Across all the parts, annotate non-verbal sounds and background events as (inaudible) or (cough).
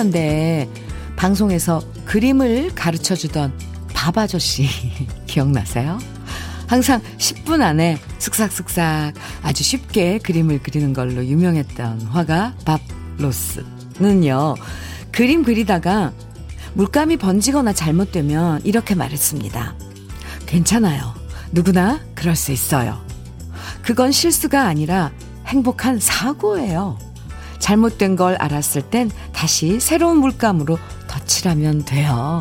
80년대에 방송에서 그림을 가르쳐 주던 밥 아저씨 (laughs) 기억나세요? 항상 10분 안에 슥싹슥싹 아주 쉽게 그림을 그리는 걸로 유명했던 화가 밥 로스는요. 그림 그리다가 물감이 번지거나 잘못되면 이렇게 말했습니다. 괜찮아요. 누구나 그럴 수 있어요. 그건 실수가 아니라 행복한 사고예요. 잘못된 걸 알았을 땐 다시 새로운 물감으로 덧칠하면 돼요.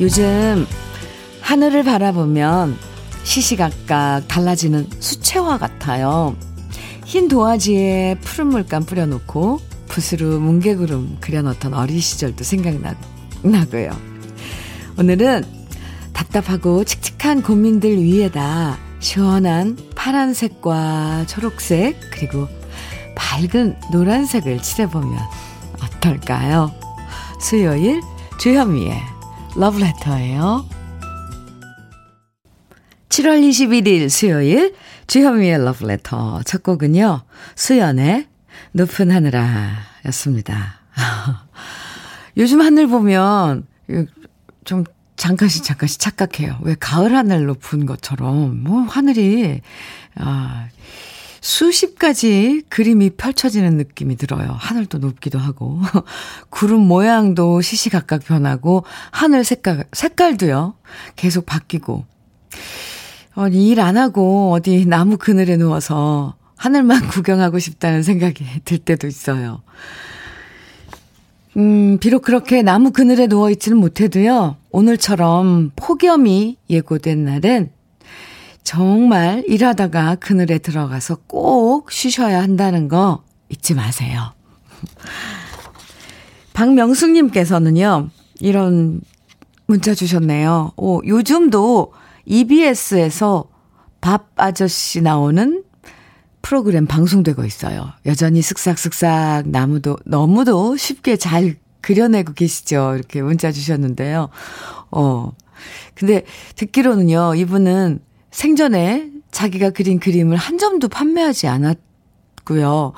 요즘 하늘을 바라보면 시시각각 달라지는 수채화 같아요. 흰 도화지에 푸른 물감 뿌려놓고 붓으로 뭉게구름 그려놓던 어린 시절도 생각나고요. 오늘은 답답하고 칙칙한 고민들 위에다 시원한 파란색과 초록색 그리고 밝은 노란색을 칠해보면 어떨까요? 수요일 주현미의 러브레터예요. 7월 21일 수요일 주현미의 러브레터 첫 곡은요. 수연의 높은 하늘아 였습니다. (laughs) 요즘 하늘 보면 좀 잠깐씩 잠깐씩 착각해요. 왜 가을 하늘로 분 것처럼 뭐 하늘이 아 수십 가지 그림이 펼쳐지는 느낌이 들어요. 하늘도 높기도 하고 (laughs) 구름 모양도 시시각각 변하고 하늘 색깔 색깔도요. 계속 바뀌고 어, 일 안 하고 어디 나무 그늘에 누워서 하늘만 (laughs) 구경하고 싶다는 생각이 들 때도 있어요. 음, 비록 그렇게 나무 그늘에 누워있지는 못해도요, 오늘처럼 폭염이 예고된 날엔 정말 일하다가 그늘에 들어가서 꼭 쉬셔야 한다는 거 잊지 마세요. (laughs) 박명숙님께서는요, 이런 문자 주셨네요. 오, 요즘도 EBS에서 밥 아저씨 나오는 프로그램 방송되고 있어요. 여전히 쓱싹쓱싹 나무도 너무도 쉽게 잘 그려내고 계시죠. 이렇게 문자 주셨는데요. 어. 근데 듣기로는요, 이분은 생전에 자기가 그린 그림을 한 점도 판매하지 않았고요.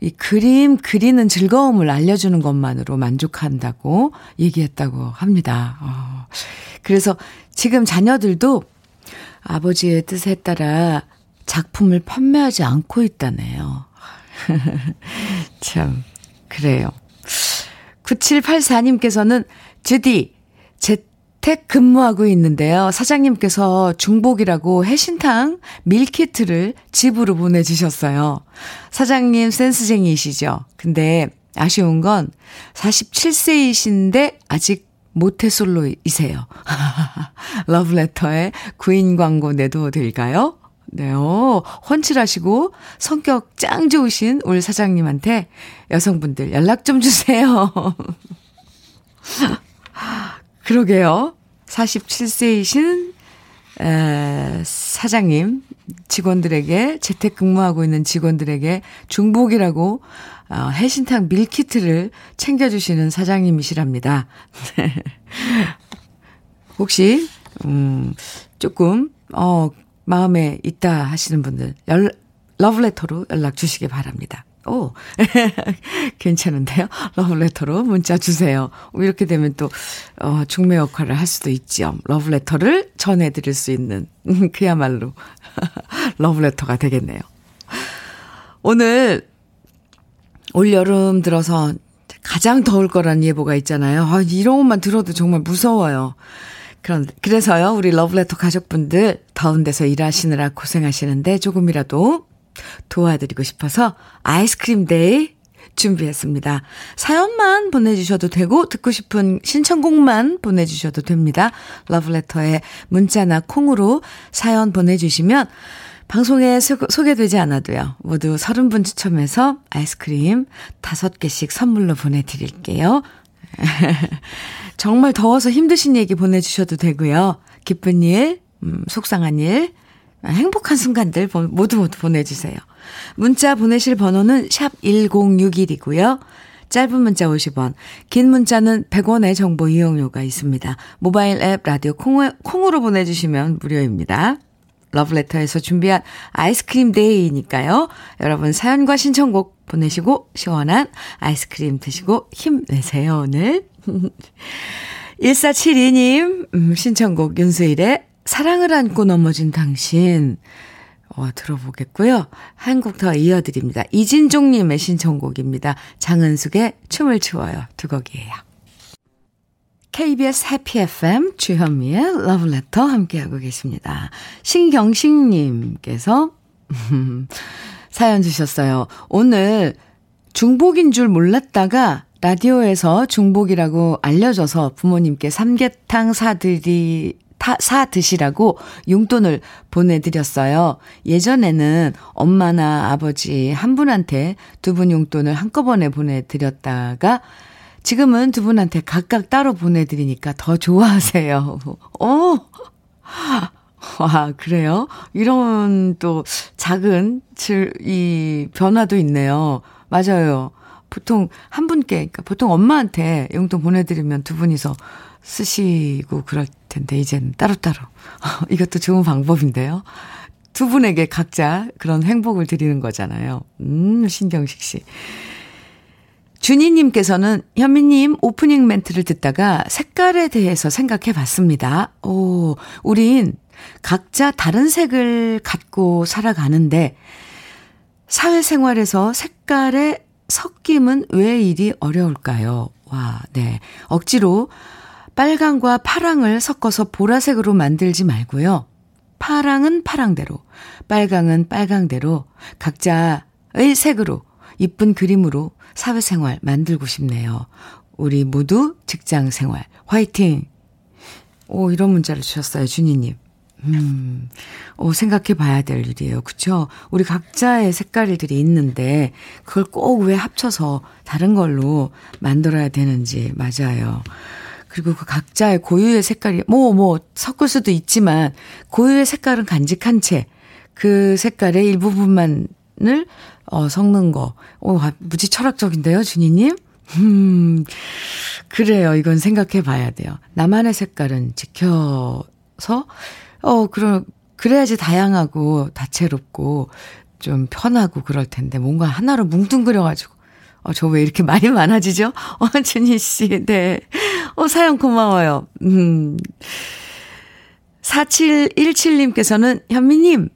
이 그림 그리는 즐거움을 알려주는 것만으로 만족한다고 얘기했다고 합니다. 어. 그래서 지금 자녀들도 아버지의 뜻에 따라 작품을 판매하지 않고 있다네요. (laughs) 참, 그래요. 9784님께서는 주디, 재택 근무하고 있는데요. 사장님께서 중복이라고 해신탕 밀키트를 집으로 보내주셨어요. 사장님 센스쟁이시죠? 근데 아쉬운 건 47세이신데 아직 모태솔로이세요. (laughs) 러브레터에 구인 광고 내도 될까요? 네요. 헌칠하시고 성격 짱 좋으신 울 사장님한테 여성분들 연락 좀 주세요. (laughs) 그러게요. 47세이신 에, 사장님, 직원들에게, 재택근무하고 있는 직원들에게 중복이라고 어, 해신탕 밀키트를 챙겨주시는 사장님이시랍니다. (laughs) 혹시, 음, 조금, 어, 마음에 있다 하시는 분들, 열, 러브레터로 연락 주시기 바랍니다. 오, (laughs) 괜찮은데요? 러브레터로 문자 주세요. 이렇게 되면 또, 어, 중매 역할을 할 수도 있죠. 러브레터를 전해드릴 수 있는, (laughs) 그야말로, (laughs) 러브레터가 되겠네요. 오늘, 올여름 들어서 가장 더울 거란 예보가 있잖아요. 아, 이런 것만 들어도 정말 무서워요. 그런, 그래서요, 우리 러브레터 가족분들 더운 데서 일하시느라 고생하시는데 조금이라도 도와드리고 싶어서 아이스크림 Day 준비했습니다. 사연만 보내주셔도 되고 듣고 싶은 신청곡만 보내주셔도 됩니다. 러브레터에 문자나 콩으로 사연 보내주시면 방송에 소개되지 않아도요. 모두 30분 추첨해서 아이스크림 5개씩 선물로 보내드릴게요. (laughs) 정말 더워서 힘드신 얘기 보내주셔도 되고요. 기쁜 일, 음, 속상한 일, 행복한 순간들 모두 모두 보내주세요. 문자 보내실 번호는 샵 1061이고요. 짧은 문자 50원, 긴 문자는 100원의 정보 이용료가 있습니다. 모바일 앱 라디오 콩, 콩으로 보내주시면 무료입니다. 러브레터에서 준비한 아이스크림 데이니까요. 여러분 사연과 신청곡 보내시고 시원한 아이스크림 드시고 힘내세요, 오늘. (laughs) 1472님, 음, 신청곡 윤수일의 사랑을 안고 넘어진 당신. 어, 들어보겠고요. 한 곡 더 이어드립니다. 이진종님의 신청곡입니다. 장은숙의 춤을 추어요. 두 곡이에요. KBS 해피 FM 주현미의 러브레터 함께하고 계십니다. 신경식님께서 (laughs) 사연 주셨어요. 오늘 중복인 줄 몰랐다가 라디오에서 중복이라고 알려줘서 부모님께 삼계탕 사드리 타, 사 드시라고 용돈을 보내드렸어요. 예전에는 엄마나 아버지 한 분한테 두 분 용돈을 한꺼번에 보내드렸다가 지금은 두 분한테 각각 따로 보내드리니까 더 좋아하세요. (laughs) 어! 와, 그래요? 이런 또 작은 이 변화도 있네요. 맞아요. 보통 한 분께, 그러니까 보통 엄마한테 용돈 보내드리면 두 분이서 쓰시고 그럴 텐데, 이제는 따로따로. (laughs) 이것도 좋은 방법인데요. 두 분에게 각자 그런 행복을 드리는 거잖아요. 음, 신경식 씨. 준희님께서는 현미님 오프닝 멘트를 듣다가 색깔에 대해서 생각해 봤습니다. 오, 우린 각자 다른 색을 갖고 살아가는데 사회생활에서 색깔의 섞임은 왜 이리 어려울까요? 와, 네. 억지로 빨강과 파랑을 섞어서 보라색으로 만들지 말고요. 파랑은 파랑대로, 빨강은 빨강대로 각자의 색으로 이쁜 그림으로 사회생활 만들고 싶네요. 우리 모두 직장 생활 화이팅! 오, 이런 문자를 주셨어요, 준희님. 음, 오, 생각해 봐야 될 일이에요. 그쵸? 우리 각자의 색깔들이 있는데, 그걸 꼭 왜 합쳐서 다른 걸로 만들어야 되는지, 맞아요. 그리고 그 각자의 고유의 색깔이, 뭐, 뭐, 섞을 수도 있지만, 고유의 색깔은 간직한 채, 그 색깔의 일부분만을, 어, 섞는 거. 오, 무지 철학적인데요, 준이님? 음, 그래요. 이건 생각해 봐야 돼요. 나만의 색깔은 지켜서, 어, 그럼, 그래야지 다양하고 다채롭고 좀 편하고 그럴 텐데 뭔가 하나로 뭉뚱그려가지고 어, 저 왜 이렇게 말이 많아지죠? (laughs) 어, 준희 씨, 네. 어, 사연 고마워요. 음. 4717님께서는 현미님,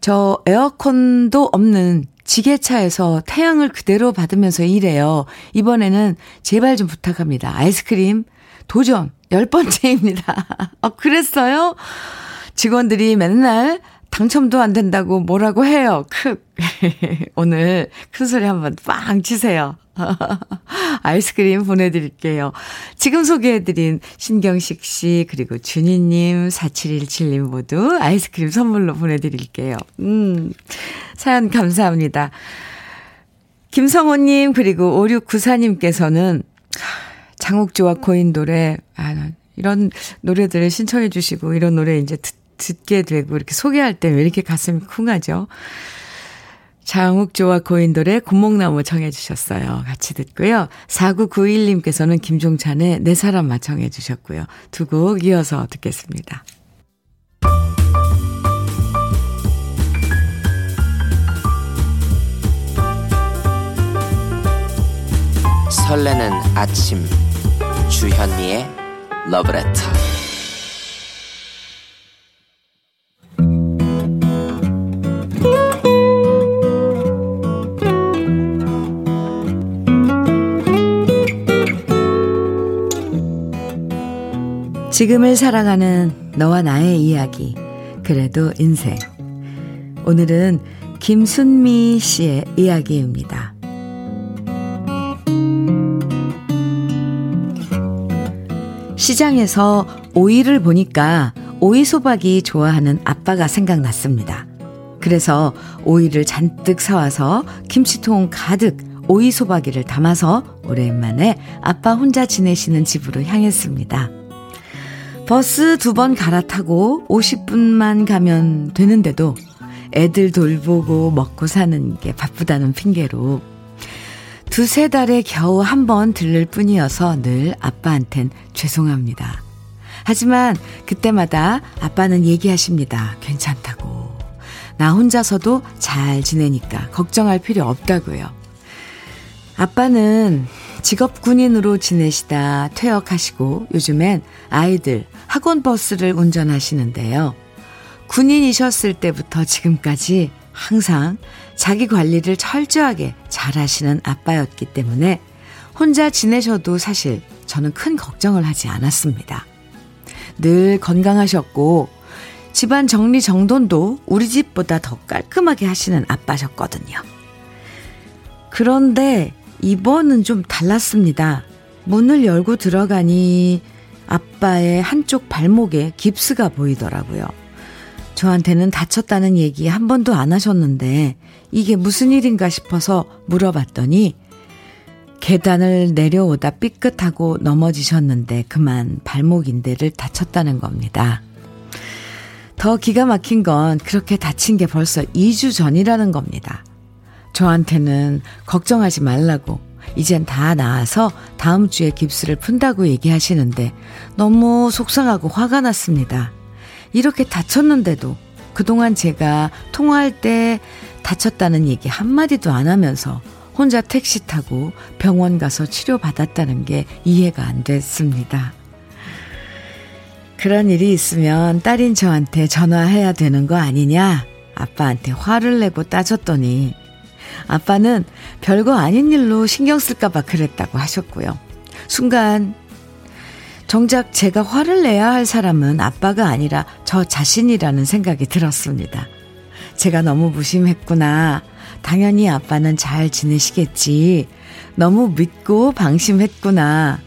저 에어컨도 없는 지게차에서 태양을 그대로 받으면서 일해요. 이번에는 제발 좀 부탁합니다. 아이스크림 도전 10번째입니다. (laughs) 어, 그랬어요? 직원들이 맨날 당첨도 안 된다고 뭐라고 해요. 크. (laughs) 오늘 큰 소리 한번 빵 치세요. (laughs) 아이스크림 보내드릴게요. 지금 소개해드린 신경식 씨, 그리고 준희님, 4717님 모두 아이스크림 선물로 보내드릴게요. 음, 사연 감사합니다. 김성호님, 그리고 5694님께서는 장욱조와 고인 노래, 아, 이런 노래들을 신청해 주시고, 이런 노래 이제 듣, 듣게 되고, 이렇게 소개할 때 왜 이렇게 가슴이 쿵하죠? 장욱조와 고인돌의 구목나무 청해 주셨어요. 같이 듣고요. 4991님께서는 김종찬의 내 사람 마청해 주셨고요. 두 곡 이어서 듣겠습니다. 설레는 아침 주현미의 러브레터 지금을 살아가는 너와 나의 이야기. 그래도 인생. 오늘은 김순미 씨의 이야기입니다. 시장에서 오이를 보니까 오이 소박이 좋아하는 아빠가 생각났습니다. 그래서 오이를 잔뜩 사와서 김치통 가득 오이 소박이를 담아서 오랜만에 아빠 혼자 지내시는 집으로 향했습니다. 버스 두 번 갈아타고 50분만 가면 되는데도 애들 돌보고 먹고 사는 게 바쁘다는 핑계로 두세 달에 겨우 한 번 들를 뿐이어서 늘 아빠한텐 죄송합니다. 하지만 그때마다 아빠는 얘기하십니다. 괜찮다고. 나 혼자서도 잘 지내니까 걱정할 필요 없다고요. 아빠는 직업 군인으로 지내시다 퇴역하시고 요즘엔 아이들 학원 버스를 운전하시는데요. 군인이셨을 때부터 지금까지 항상 자기 관리를 철저하게 잘 하시는 아빠였기 때문에 혼자 지내셔도 사실 저는 큰 걱정을 하지 않았습니다. 늘 건강하셨고 집안 정리 정돈도 우리 집보다 더 깔끔하게 하시는 아빠셨거든요. 그런데 이번은 좀 달랐습니다. 문을 열고 들어가니 아빠의 한쪽 발목에 깁스가 보이더라고요. 저한테는 다쳤다는 얘기 한 번도 안 하셨는데 이게 무슨 일인가 싶어서 물어봤더니 계단을 내려오다 삐끗하고 넘어지셨는데 그만 발목 인대를 다쳤다는 겁니다. 더 기가 막힌 건 그렇게 다친 게 벌써 2주 전이라는 겁니다. 저한테는 걱정하지 말라고 이젠 다 나아서 다음 주에 깁스를 푼다고 얘기하시는데 너무 속상하고 화가 났습니다. 이렇게 다쳤는데도 그동안 제가 통화할 때 다쳤다는 얘기 한마디도 안 하면서 혼자 택시 타고 병원 가서 치료받았다는 게 이해가 안 됐습니다. 그런 일이 있으면 딸인 저한테 전화해야 되는 거 아니냐? 아빠한테 화를 내고 따졌더니 아빠는 별거 아닌 일로 신경 쓸까봐 그랬다고 하셨고요. 순간 정작 제가 화를 내야 할 사람은 아빠가 아니라 저 자신이라는 생각이 들었습니다. 제가 너무 무심했구나. 당연히 아빠는 잘 지내시겠지. 너무 믿고 방심했구나.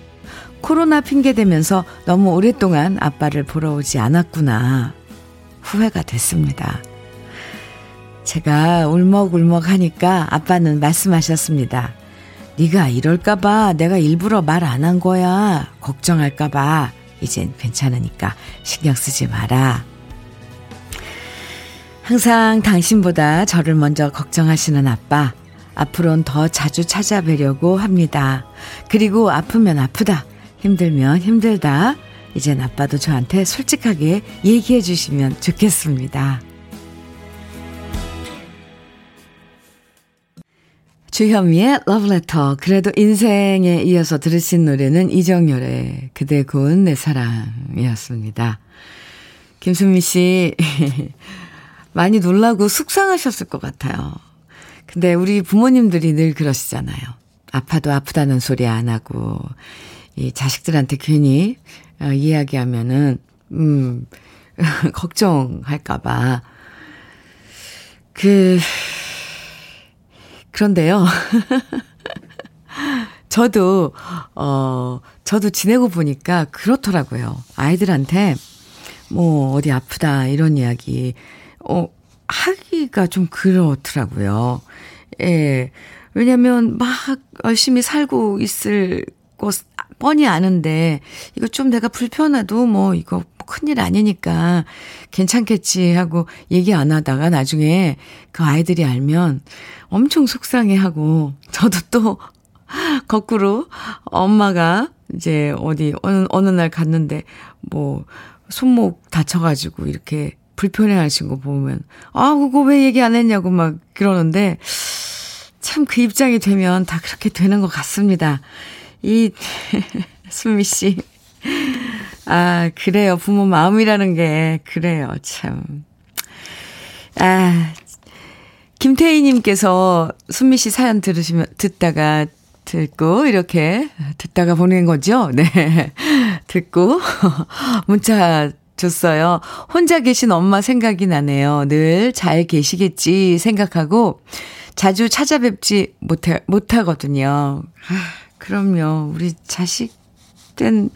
코로나 핑계 대면서 너무 오랫동안 아빠를 보러 오지 않았구나. 후회가 됐습니다. 제가 울먹울먹 하니까 아빠는 말씀하셨습니다. 네가 이럴까 봐 내가 일부러 말 안 한 거야. 걱정할까 봐. 이젠 괜찮으니까 신경 쓰지 마라. 항상 당신보다 저를 먼저 걱정하시는 아빠. 앞으론 더 자주 찾아뵈려고 합니다. 그리고 아프면 아프다. 힘들면 힘들다. 이젠 아빠도 저한테 솔직하게 얘기해 주시면 좋겠습니다. 주현미의 러브레터. 그래도 인생에 이어서 들으신 노래는 이정열의 그대 고운 내 사랑이었습니다. 김수미 씨, (laughs) 많이 놀라고 속상하셨을 것 같아요. 근데 우리 부모님들이 늘 그러시잖아요. 아파도 아프다는 소리 안 하고, 이 자식들한테 괜히 어, 이야기하면은, 음, (laughs) 걱정할까봐. 그, 그런데요. (laughs) 저도, 어, 저도 지내고 보니까 그렇더라고요. 아이들한테, 뭐, 어디 아프다, 이런 이야기. 어, 하기가 좀 그렇더라고요. 예. 왜냐면 막 열심히 살고 있을 것 뻔히 아는데 이거 좀 내가 불편해도 뭐 이거 큰일 아니니까 괜찮겠지 하고 얘기 안 하다가 나중에 그 아이들이 알면 엄청 속상해 하고 저도 또 (laughs) 거꾸로 엄마가 이제 어디 어느, 어느 날 갔는데 뭐 손목 다쳐가지고 이렇게 불편해 하신 거 보면, 아, 그거 왜 얘기 안 했냐고 막 그러는데, 참 그 입장이 되면 다 그렇게 되는 것 같습니다. 이, (laughs) 수미 씨. 아, 그래요. 부모 마음이라는 게, 그래요. 참. 아, 김태희님께서 순미 씨 사연 들으시면, 듣다가, 듣고, 이렇게, 듣다가 보낸 거죠? 네. (laughs) 듣고, (laughs) 문자 줬어요. 혼자 계신 엄마 생각이 나네요. 늘 잘 계시겠지 생각하고 자주 찾아뵙지 못해, 못하거든요. 아, 그럼요. 우리 자식된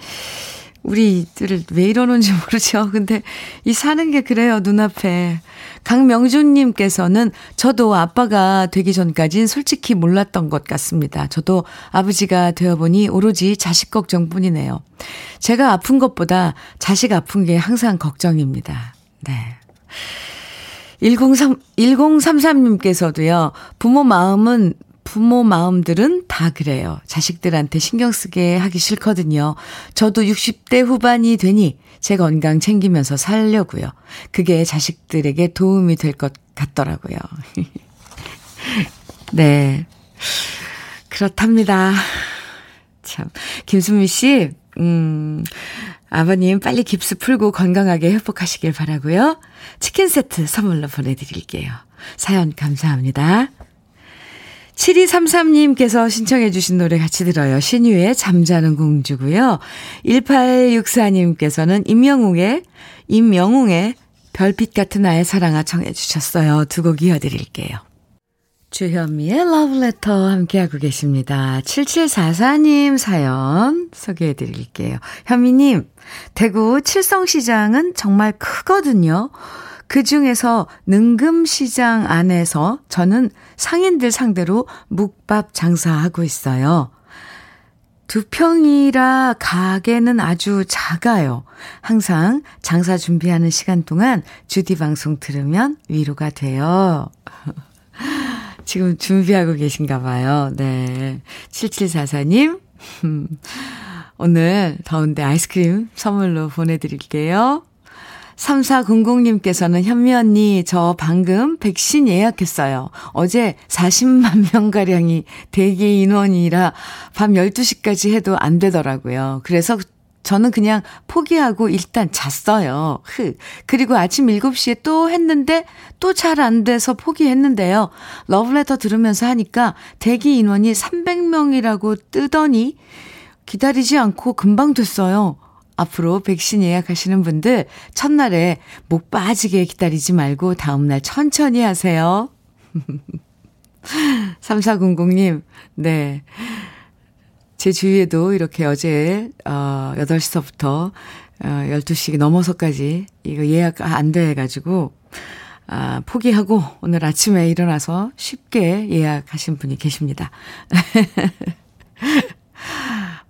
우리들 왜 이러는지 모르죠. (laughs) 근데 이 사는 게 그래요. 눈앞에. 강명준님께서는 저도 아빠가 되기 전까진 솔직히 몰랐던 것 같습니다. 저도 아버지가 되어보니 오로지 자식 걱정뿐이네요. 제가 아픈 것보다 자식 아픈 게 항상 걱정입니다. 네. 103, 1033님께서도요, 부모 마음은 부모 마음들은 다 그래요. 자식들한테 신경 쓰게 하기 싫거든요. 저도 60대 후반이 되니 제 건강 챙기면서 살려고요. 그게 자식들에게 도움이 될 것 같더라고요. (laughs) 네. 그렇답니다. 참. 김수미 씨, 음, 아버님 빨리 깁스 풀고 건강하게 회복하시길 바라고요. 치킨 세트 선물로 보내드릴게요. 사연 감사합니다. 7233님께서 신청해 주신 노래 같이 들어요. 신유의 잠자는 공주고요. 1864님께서는 임영웅의 임영웅의 별빛 같은 나의 사랑아 청해 주셨어요. 두 곡 이어드릴게요. 주현미의 러브레터 함께하고 계십니다. 7744님 사연 소개해 드릴게요. 현미님, 대구 칠성시장은 정말 크거든요. 그 중에서 능금시장 안에서 저는 상인들 상대로 묵밥 장사하고 있어요. 두 평이라 가게는 아주 작아요. 항상 장사 준비하는 시간 동안 주디 방송 들으면 위로가 돼요. (laughs) 지금 준비하고 계신가 봐요. 네. 7744님, 오늘 더운데 아이스크림 선물로 보내드릴게요. 3400님께서는 현미 언니, 저 방금 백신 예약했어요. 어제 40만 명가량이 대기 인원이라 밤 12시까지 해도 안 되더라고요. 그래서 저는 그냥 포기하고 일단 잤어요. 흐. 그리고 아침 7시에 또 했는데 또 잘 안 돼서 포기했는데요. 러브레터 들으면서 하니까 대기 인원이 300명이라고 뜨더니 기다리지 않고 금방 됐어요. 앞으로 백신 예약하시는 분들 첫날에 목 빠지게 기다리지 말고 다음날 천천히 하세요. (laughs) 3400님, 네. 제 주위에도 이렇게 어제, 어, 8시서부터, 어, 12시 넘어서까지 이거 예약 안 돼가지고, 아, 포기하고 오늘 아침에 일어나서 쉽게 예약하신 분이 계십니다. (laughs)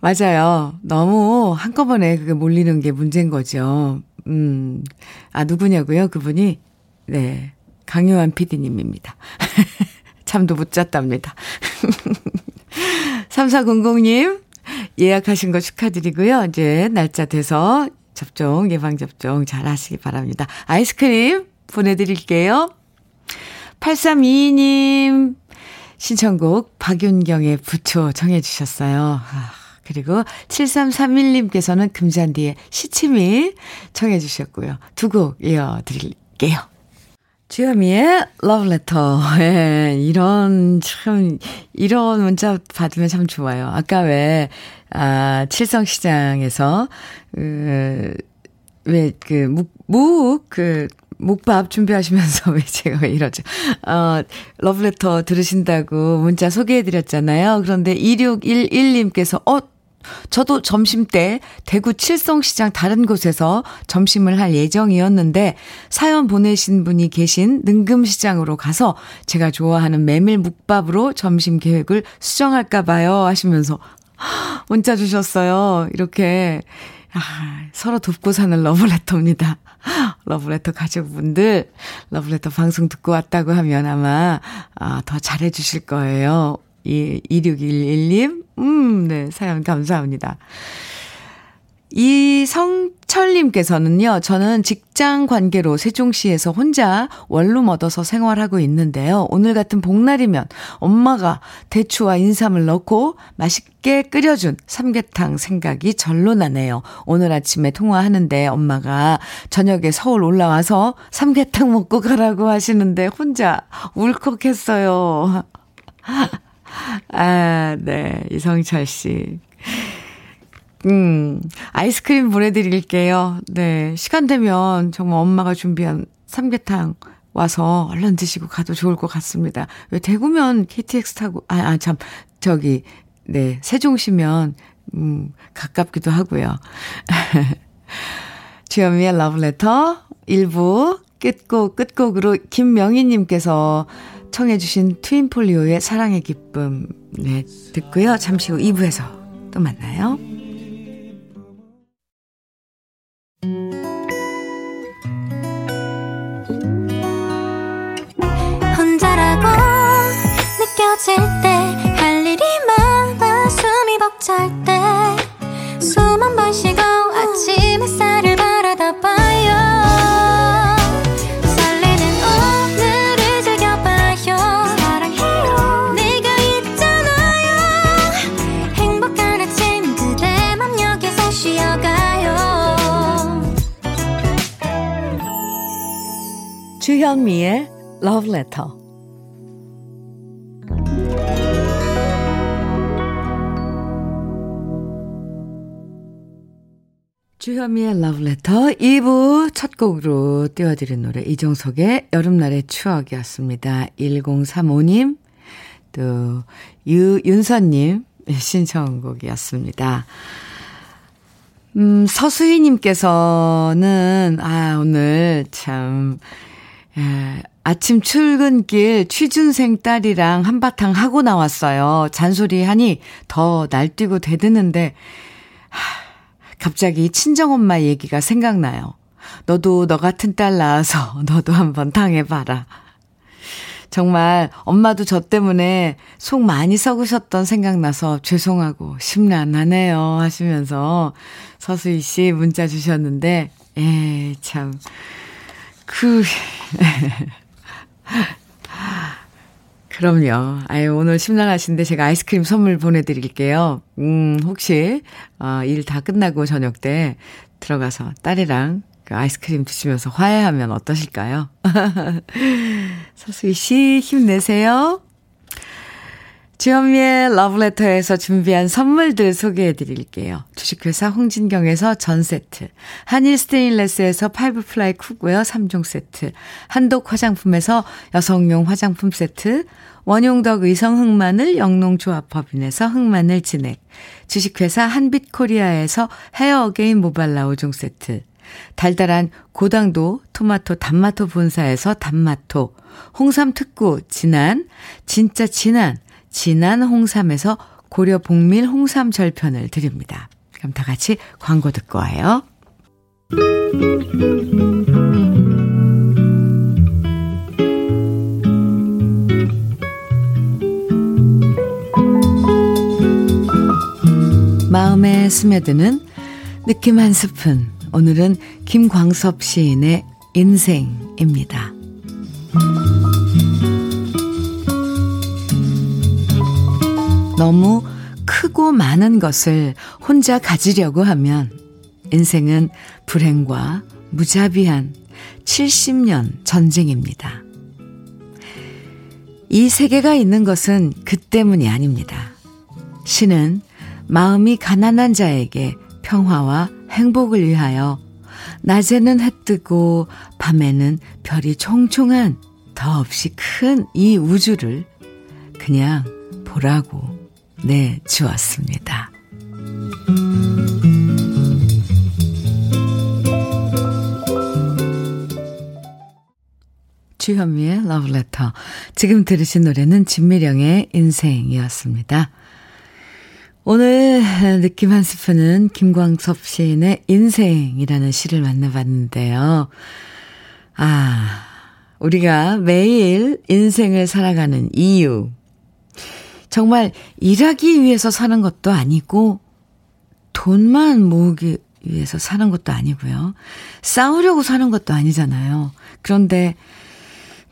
맞아요. 너무 한꺼번에 그게 몰리는 게 문제인 거죠. 음, 아, 누구냐고요? 그분이? 네. 강요한 PD님입니다. 잠도 못 잤답니다. 3400님, 예약하신 거 축하드리고요. 이제 날짜 돼서 접종, 예방접종 잘 하시기 바랍니다. 아이스크림 보내드릴게요. 8322님, 신청곡 박윤경의 부초 정해주셨어요. 아, 그리고 7331님께서는 금잔디의 시치미 청해 주셨고요. 두 곡 이어드릴게요. 주현미의 러브레터. (laughs) 예, 이런, 참, 이런 문자 받으면 참 좋아요. 아까 왜, 아, 칠성시장에서, 그, 왜, 그, 묵, 묵, 그, 묵밥 준비하시면서 (laughs) 왜 제가 왜 이러죠? 어, 러브레터 들으신다고 문자 소개해드렸잖아요. 그런데 2611님께서, 어, 저도 점심 때 대구 칠성시장 다른 곳에서 점심을 할 예정이었는데 사연 보내신 분이 계신 능금시장으로 가서 제가 좋아하는 메밀 묵밥으로 점심 계획을 수정할까 봐요 하시면서 문자 주셨어요. 이렇게 아, 서로 돕고 사는 러브레터입니다. 러브레터 가족분들, 러브레터 방송 듣고 왔다고 하면 아마, 아, 더 잘해주실 거예요. 이, 2611님, 음, 네, 사연 감사합니다. 이성철님께서는요, 저는 직장 관계로 세종시에서 혼자 원룸 얻어서 생활하고 있는데요. 오늘 같은 복날이면 엄마가 대추와 인삼을 넣고 맛있게 끓여준 삼계탕 생각이 절로 나네요. 오늘 아침에 통화하는데 엄마가 저녁에 서울 올라와서 삼계탕 먹고 가라고 하시는데 혼자 울컥했어요. 아, 네. 이성철 씨. 음, 아이스크림 보내드릴게요. 네. 시간 되면 정말 엄마가 준비한 삼계탕 와서 얼른 드시고 가도 좋을 것 같습니다. 왜 대구면 KTX 타고, 아, 아, 참, 저기, 네. 세종시면, 음, 가깝기도 하고요. (laughs) 주현미의 러브레터 1부 끝곡, 끝곡으로 김명희님께서 청해주신 트윈폴리오의 사랑의 기쁨, 네, 듣고요. 잠시 후 2부에서 또 만나요. 혼자라고 느껴질 때 할 일이 많아 숨이 벅찰 때 숨 한 번 쉬고 아침 햇살을 봐 주현미의 Love Letter. 주현미의 Letter 2부 첫 곡으로 띄워드린 노래 이종석의 여름날의 추억이었습니다. 1035님 또 유윤서님 (laughs) 신청곡이었습니다. 음, 서수희님께서는, 아, 오늘 참, 예, 아침 출근길 취준생 딸이랑 한바탕 하고 나왔어요. 잔소리 하니 더 날뛰고 대드는데, 하, 갑자기 친정엄마 얘기가 생각나요. 너도 너 같은 딸 낳아서 (laughs) 너도 한번 당해봐라. 정말 엄마도 저 때문에 속 많이 썩으셨던 생각나서 죄송하고 심란하네요 하시면서 서수희 씨 문자 주셨는데, 예, 참, 그, (laughs) 그럼요. 아유, 오늘 심란하신데 제가 아이스크림 선물 보내드릴게요. 음, 혹시, 어, 일 다 끝나고 저녁 때 들어가서 딸이랑 그 아이스크림 드시면서 화해하면 어떠실까요? (laughs) 서수희 씨, 힘내세요. 주현미의 러브레터에서 준비한 선물들 소개해 드릴게요. 주식회사 홍진경에서 전 세트, 한일 스테인레스에서 five ply cookware 3종 세트, 한독 화장품에서 여성용 화장품 세트, 원용덕 의성 흑마늘 영농조합법인에서 흑마늘 진액, 주식회사 한빛코리아에서 헤어 어게인 모발라 5종 세트, 달달한 고당도 토마토 단마토 본사에서 단마토, 홍삼 특구 진한, 진짜 진한, 진한 홍삼에서 고려 봉밀 홍삼 절편을 드립니다. 그럼 다 같이 광고 듣고 와요. 마음에 스며드는 느낌 한 스푼. 오늘은 김광섭 시인의 인생입니다. 너무 크고 많은 것을 혼자 가지려고 하면 인생은 불행과 무자비한 70년 전쟁입니다. 이 세계가 있는 것은 그 때문이 아닙니다. 신은 마음이 가난한 자에게 평화와 행복을 위하여 낮에는 해 뜨고 밤에는 별이 총총한 더없이 큰 이 우주를 그냥 보라고 내 주었습니다. 주현미의 러브레터. 지금 들으신 노래는 진미령의 인생이었습니다. 오늘 느낌 한 스푼은 김광섭 시인의 인생이라는 시를 만나봤는데요. 아, 우리가 매일 인생을 살아가는 이유. 정말 일하기 위해서 사는 것도 아니고 돈만 모으기 위해서 사는 것도 아니고요. 싸우려고 사는 것도 아니잖아요. 그런데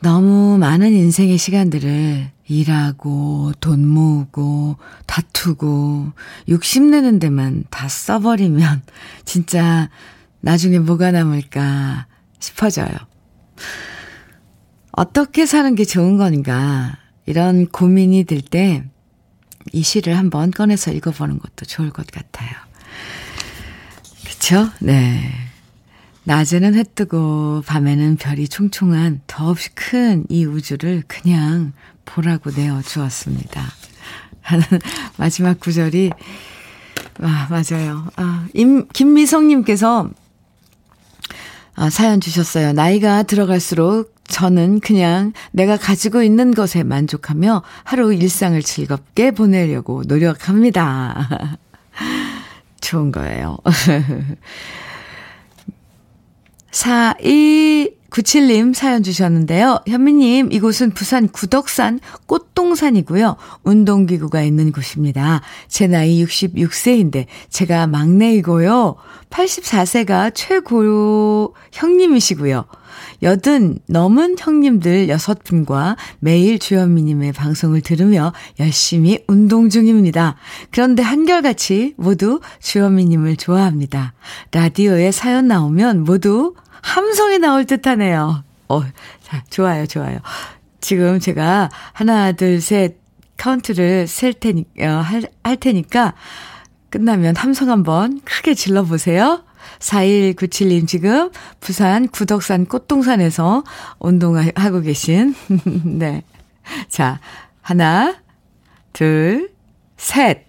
너무 많은 인생의 시간들을 일하고 돈 모으고 다투고 욕심내는 데만 다 써버리면 (laughs) 진짜 나중에 뭐가 남을까 싶어져요. 어떻게 사는 게 좋은 건가 이런 고민이 들 때 이 시를 한번 꺼내서 읽어보는 것도 좋을 것 같아요. 그쵸? 네. 낮에는 해 뜨고 밤에는 별이 총총한 더없이 큰 이 우주를 그냥 보라고 내어 주었습니다. 하는 (laughs) 마지막 구절이 아, 맞아요. 아, 임, 김미성님께서 아, 사연 주셨어요. 나이가 들어갈수록 저는 그냥 내가 가지고 있는 것에 만족하며 하루 일상을 즐겁게 보내려고 노력합니다. (laughs) 좋은 거예요. (laughs) 4297님 사연 주셨는데요. 현미님, 이곳은 부산 구덕산 꽃동산이고요. 운동기구가 있는 곳입니다. 제 나이 66세인데 제가 막내이고요. 84세가 최고 형님이시고요. 여든 넘은 형님들 여섯 분과 매일 주현미님의 방송을 들으며 열심히 운동 중입니다. 그런데 한결같이 모두 주현미님을 좋아합니다. 라디오에 사연 나오면 모두 함성이 나올 듯 하네요. 어, 자, 좋아요, 좋아요. 지금 제가 하나, 둘, 셋 카운트를 셀 테니, 어, 할, 할 테니까 끝나면 함성 한번 크게 질러보세요. 4197님 지금 부산 구덕산 꽃동산에서 운동하고 계신. (laughs) 네. 자, 하나, 둘, 셋.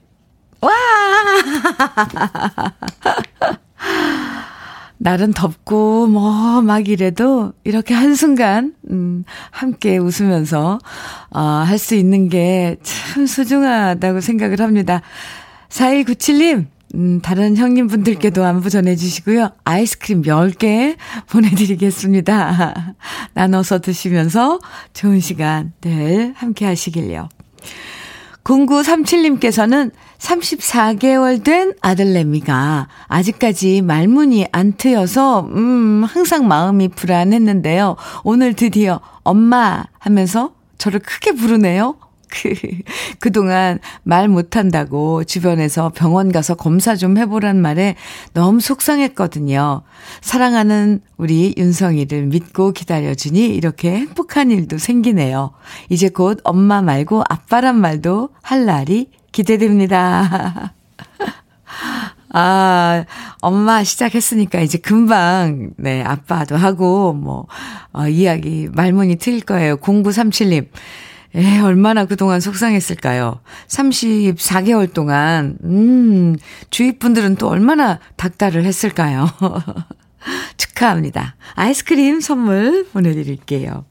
와! (laughs) 날은 덥고 뭐 막 이래도 이렇게 한순간 음 함께 웃으면서 어 할 수 있는 게 참 소중하다고 생각을 합니다. 4197님 음, 다른 형님 분들께도 안부 전해주시고요. 아이스크림 10개 (laughs) 보내드리겠습니다. (laughs) 나눠서 드시면서 좋은 시간들 함께 하시길요. 0937님께서는 34개월 된 아들내미가 아직까지 말문이 안 트여서, 음, 항상 마음이 불안했는데요. 오늘 드디어 엄마 하면서 저를 크게 부르네요. 그, 그동안 말 못한다고 주변에서 병원 가서 검사 좀 해보란 말에 너무 속상했거든요. 사랑하는 우리 윤성이를 믿고 기다려주니 이렇게 행복한 일도 생기네요. 이제 곧 엄마 말고 아빠란 말도 할 날이 기대됩니다. (laughs) 아, 엄마 시작했으니까 이제 금방, 네, 아빠도 하고, 뭐, 어, 이야기, 말문이 트일 거예요. 0937님. 에, 얼마나 그동안 속상했을까요? 34개월 동안, 음, 주위 분들은 또 얼마나 닥달을 했을까요? (laughs) 축하합니다. 아이스크림 선물 보내드릴게요.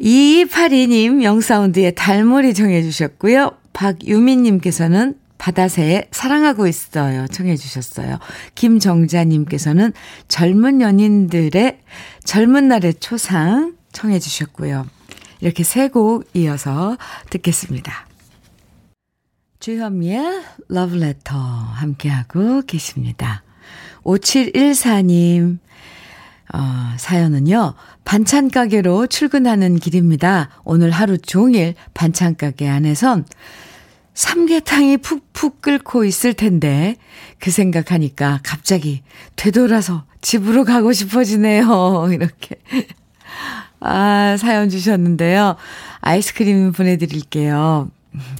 2282님 영사운드의 달머리 정해주셨고요. 박유민님께서는 바다새에 사랑하고 있어요. 청해주셨어요. 김정자님께서는 젊은 연인들의 젊은 날의 초상 청해주셨고요. 이렇게 세 곡 이어서 듣겠습니다. 주현미의 러브레터 함께하고 계십니다. 5714님, 어, 사연은요, 반찬 가게로 출근하는 길입니다. 오늘 하루 종일 반찬 가게 안에선 삼계탕이 푹푹 끓고 있을 텐데, 그 생각하니까 갑자기 되돌아서 집으로 가고 싶어지네요. (laughs) 이렇게. 아, 사연 주셨는데요. 아이스크림 보내드릴게요.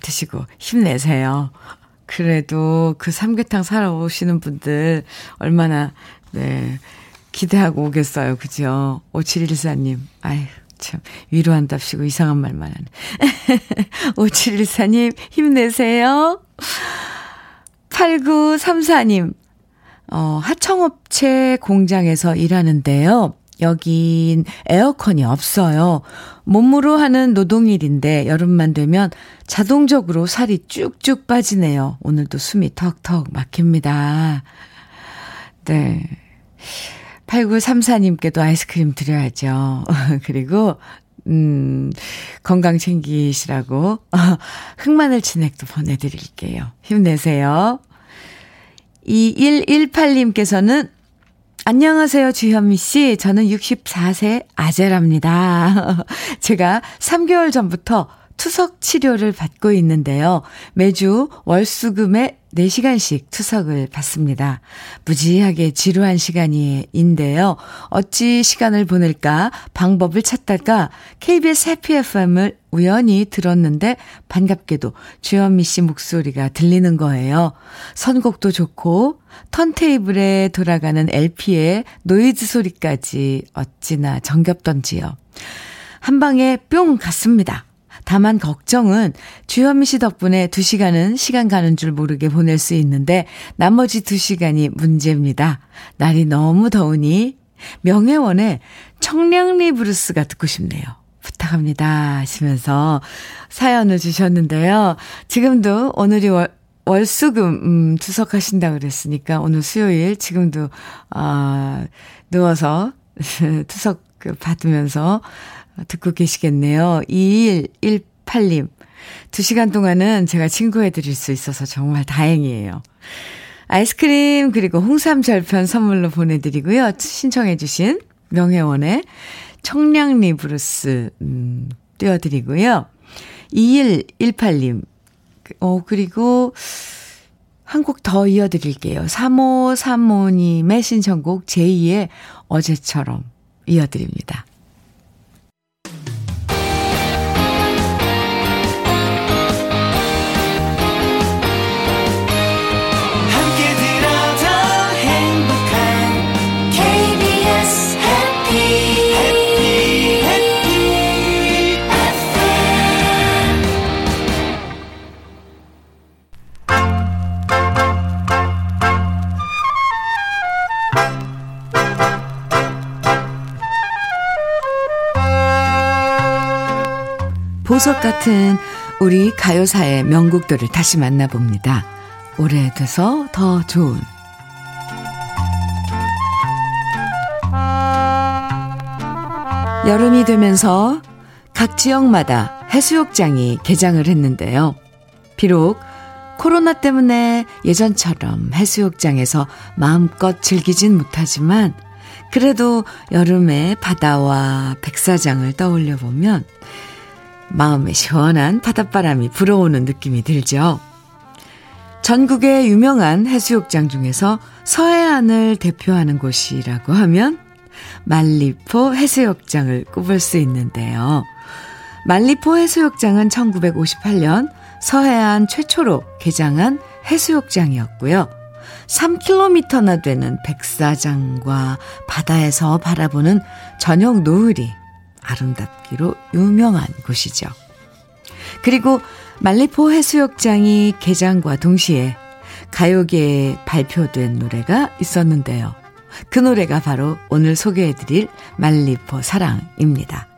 드시고 힘내세요. 그래도 그 삼계탕 사러 오시는 분들 얼마나, 네, 기대하고 오겠어요. 그죠? 5714님. 아유, 참, 위로한답시고 이상한 말만 하네. (laughs) 5714님, 힘내세요. 8934님, 어, 하청업체 공장에서 일하는데요. 여긴 에어컨이 없어요. 몸으로 하는 노동일인데 여름만 되면 자동적으로 살이 쭉쭉 빠지네요. 오늘도 숨이 턱턱 막힙니다. 네. 8934님께도 아이스크림 드려야죠. (laughs) 그리고, 음, 건강 챙기시라고, (laughs) 흑마늘 진액도 보내드릴게요. 힘내세요. 2118님께서는 안녕하세요, 주현미 씨. 저는 64세 아재랍니다. (laughs) 제가 3개월 전부터 투석 치료를 받고 있는데요. 매주 월수금에 4시간씩 투석을 받습니다. 무지하게 지루한 시간인데요. 어찌 시간을 보낼까 방법을 찾다가 KBS 해피 FM을 우연히 들었는데 반갑게도 주현미 씨 목소리가 들리는 거예요. 선곡도 좋고 턴테이블에 돌아가는 LP의 노이즈 소리까지 어찌나 정겹던지요. 한 방에 뿅 갔습니다. 다만 걱정은 주현미 씨 덕분에 2시간은 시간 가는 줄 모르게 보낼 수 있는데 나머지 2시간이 문제입니다. 날이 너무 더우니 명혜원의 청량리 블루스가 듣고 싶네요. 부탁합니다. 하시면서 사연을 주셨는데요. 지금도 오늘이 월, 월수금, 음, 투석하신다 그랬으니까 오늘 수요일 지금도, 아, 누워서 (laughs) 투석 받으면서 듣고 계시겠네요. 2118님. 두 시간 동안은 제가 친구해 드릴 수 있어서 정말 다행이에요. 아이스크림 그리고 홍삼 절편 선물로 보내드리고요. 신청해 주신 명혜원의 청량리 브루스 음, 띄워드리고요. 2118님 어 그리고 한 곡 더 이어드릴게요. 3535님의 신청곡 제2의 어제처럼 이어드립니다. 보석 같은 우리 가요사의 명곡들을 다시 만나봅니다. 오래돼서 더 좋은 여름이 되면서 각 지역마다 해수욕장이 개장을 했는데요. 비록 코로나 때문에 예전처럼 해수욕장에서 마음껏 즐기진 못하지만 그래도 여름에 바다와 백사장을 떠올려 보면 마음에 시원한 바닷바람이 불어오는 느낌이 들죠. 전국의 유명한 해수욕장 중에서 서해안을 대표하는 곳이라고 하면 말리포 해수욕장을 꼽을 수 있는데요. 말리포 해수욕장은 1958년 서해안 최초로 개장한 해수욕장이었고요. 3km나 되는 백사장과 바다에서 바라보는 저녁 노을이 아름답기로 유명한 곳이죠. 그리고 말리포 해수욕장이 개장과 동시에 가요계에 발표된 노래가 있었는데요. 그 노래가 바로 오늘 소개해드릴 말리포 사랑입니다.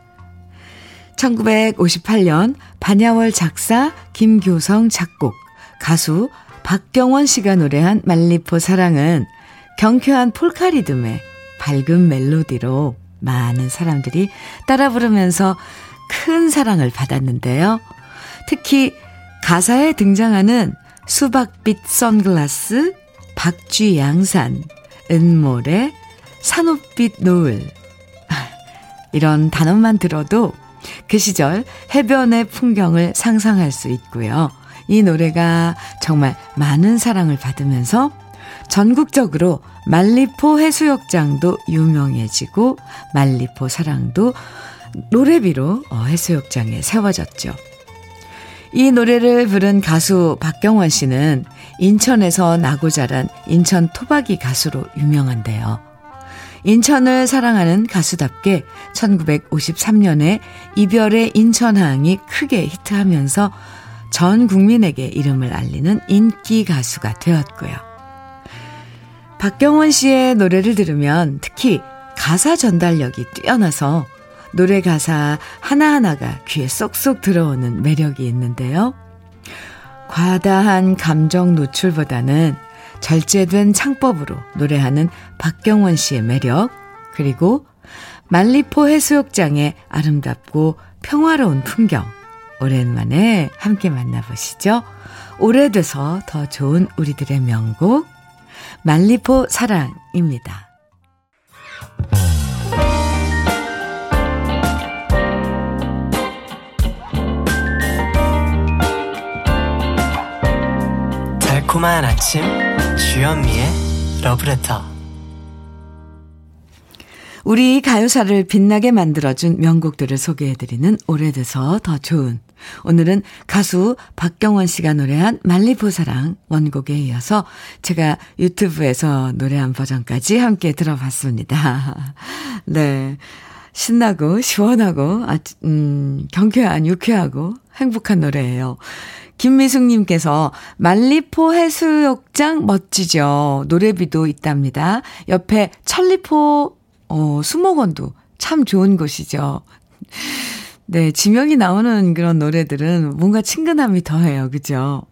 1958년 반야월 작사, 김교성 작곡, 가수 박경원 씨가 노래한 말리포 사랑은 경쾌한 폴카 리듬의 밝은 멜로디로 많은 사람들이 따라 부르면서 큰 사랑을 받았는데요. 특히 가사에 등장하는 수박빛 선글라스, 박쥐 양산, 은모래, 산호빛 노을. (laughs) 이런 단어만 들어도 그 시절 해변의 풍경을 상상할 수 있고요. 이 노래가 정말 많은 사랑을 받으면서 전국적으로 말리포 해수욕장도 유명해지고 말리포 사랑도 노래비로 어, 해수욕장에 세워졌죠. 이 노래를 부른 가수 박경원 씨는 인천에서 나고 자란 인천 토박이 가수로 유명한데요. 인천을 사랑하는 가수답게 1953년에 이별의 인천항이 크게 히트하면서 전 국민에게 이름을 알리는 인기 가수가 되었고요. 박경원 씨의 노래를 들으면 특히 가사 전달력이 뛰어나서 노래 가사 하나하나가 귀에 쏙쏙 들어오는 매력이 있는데요. 과다한 감정 노출보다는 절제된 창법으로 노래하는 박경원 씨의 매력, 그리고 말리포 해수욕장의 아름답고 평화로운 풍경, 오랜만에 함께 만나보시죠. 오래돼서 더 좋은 우리들의 명곡, 말리포 사랑입니다. 달콤한 아침 주현미의 러브레터 우리 가요사를 빛나게 만들어준 명곡들을 소개해드리는 오래돼서 더 좋은 오늘은 가수 박경원 씨가 노래한 말리포 사랑 원곡에 이어서 제가 유튜브에서 노래한 버전까지 함께 들어봤습니다. (laughs) 네. 신나고 시원하고 아, 음, 경쾌한 유쾌하고 행복한 노래예요. 김미숙님께서 말리포 해수욕장 멋지죠. 노래비도 있답니다. 옆에 천리포 어, 수목원도 참 좋은 곳이죠. 네, 지명이 나오는 그런 노래들은 뭔가 친근함이 더해요. 그죠?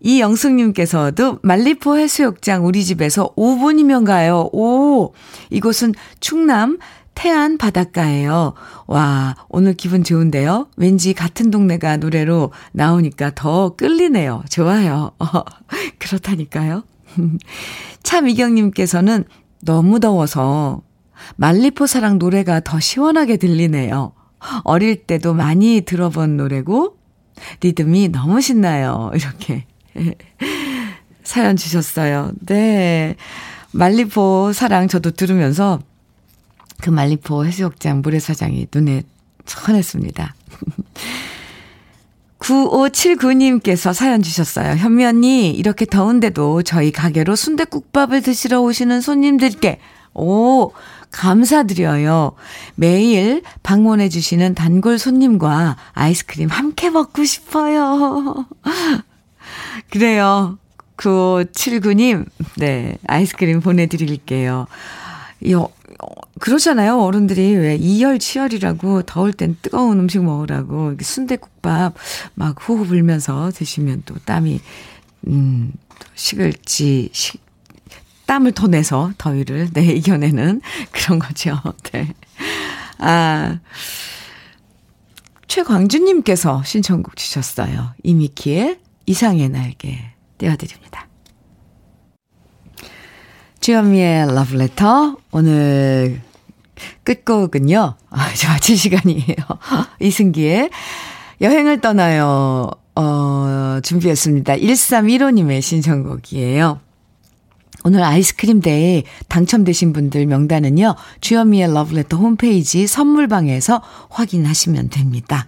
이영숙님께서도 말리포 해수욕장 우리 집에서 5분이면 가요. 오! 이곳은 충남 태안 바닷가예요. 와, 오늘 기분 좋은데요? 왠지 같은 동네가 노래로 나오니까 더 끌리네요. 좋아요. 어, (laughs) 그렇다니까요. (laughs) 참이경님께서는 너무 더워서 말리포 사랑 노래가 더 시원하게 들리네요. 어릴 때도 많이 들어본 노래고, 리듬이 너무 신나요. 이렇게. (laughs) 사연 주셨어요. 네. 말리포 사랑 저도 들으면서 그 말리포 해수욕장 모래사장이 눈에 선했습니다. (laughs) 9579님께서 사연 주셨어요. 현미 언니, 이렇게 더운데도 저희 가게로 순대국밥을 드시러 오시는 손님들께, 오, 감사드려요. 매일 방문해 주시는 단골 손님과 아이스크림 함께 먹고 싶어요. (laughs) 그래요. 9579님, 네, 아이스크림 보내드릴게요. 요, 그러잖아요. 어른들이 왜 이열 치열이라고 더울 땐 뜨거운 음식 먹으라고 순대국밥 막 호흡 불면서 드시면 또 땀이 음 식을지 식 땀을 더 내서 더위를 네 (laughs) 이겨내는 그런 거죠. (laughs) 네. 아 최광준님께서 신청곡 주셨어요. 이미키의 이상의 날개 띄워드립니다. 주현미의 러브레터 오늘 끝곡은요. 아, 이제 마칠 시간이에요. (laughs) 이승기의 여행을 떠나요. 어, 준비했습니다. 1315님의 신청곡이에요. 오늘 아이스크림 데이 당첨되신 분들 명단은요. 주현미의 러브레터 홈페이지 선물방에서 확인하시면 됩니다.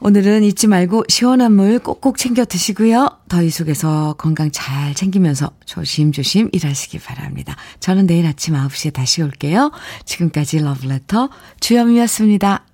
오늘은 잊지 말고 시원한 물 꼭꼭 챙겨 드시고요. 더위 속에서 건강 잘 챙기면서 조심조심 일하시기 바랍니다. 저는 내일 아침 9시에 다시 올게요. 지금까지 러브레터 주현미였습니다.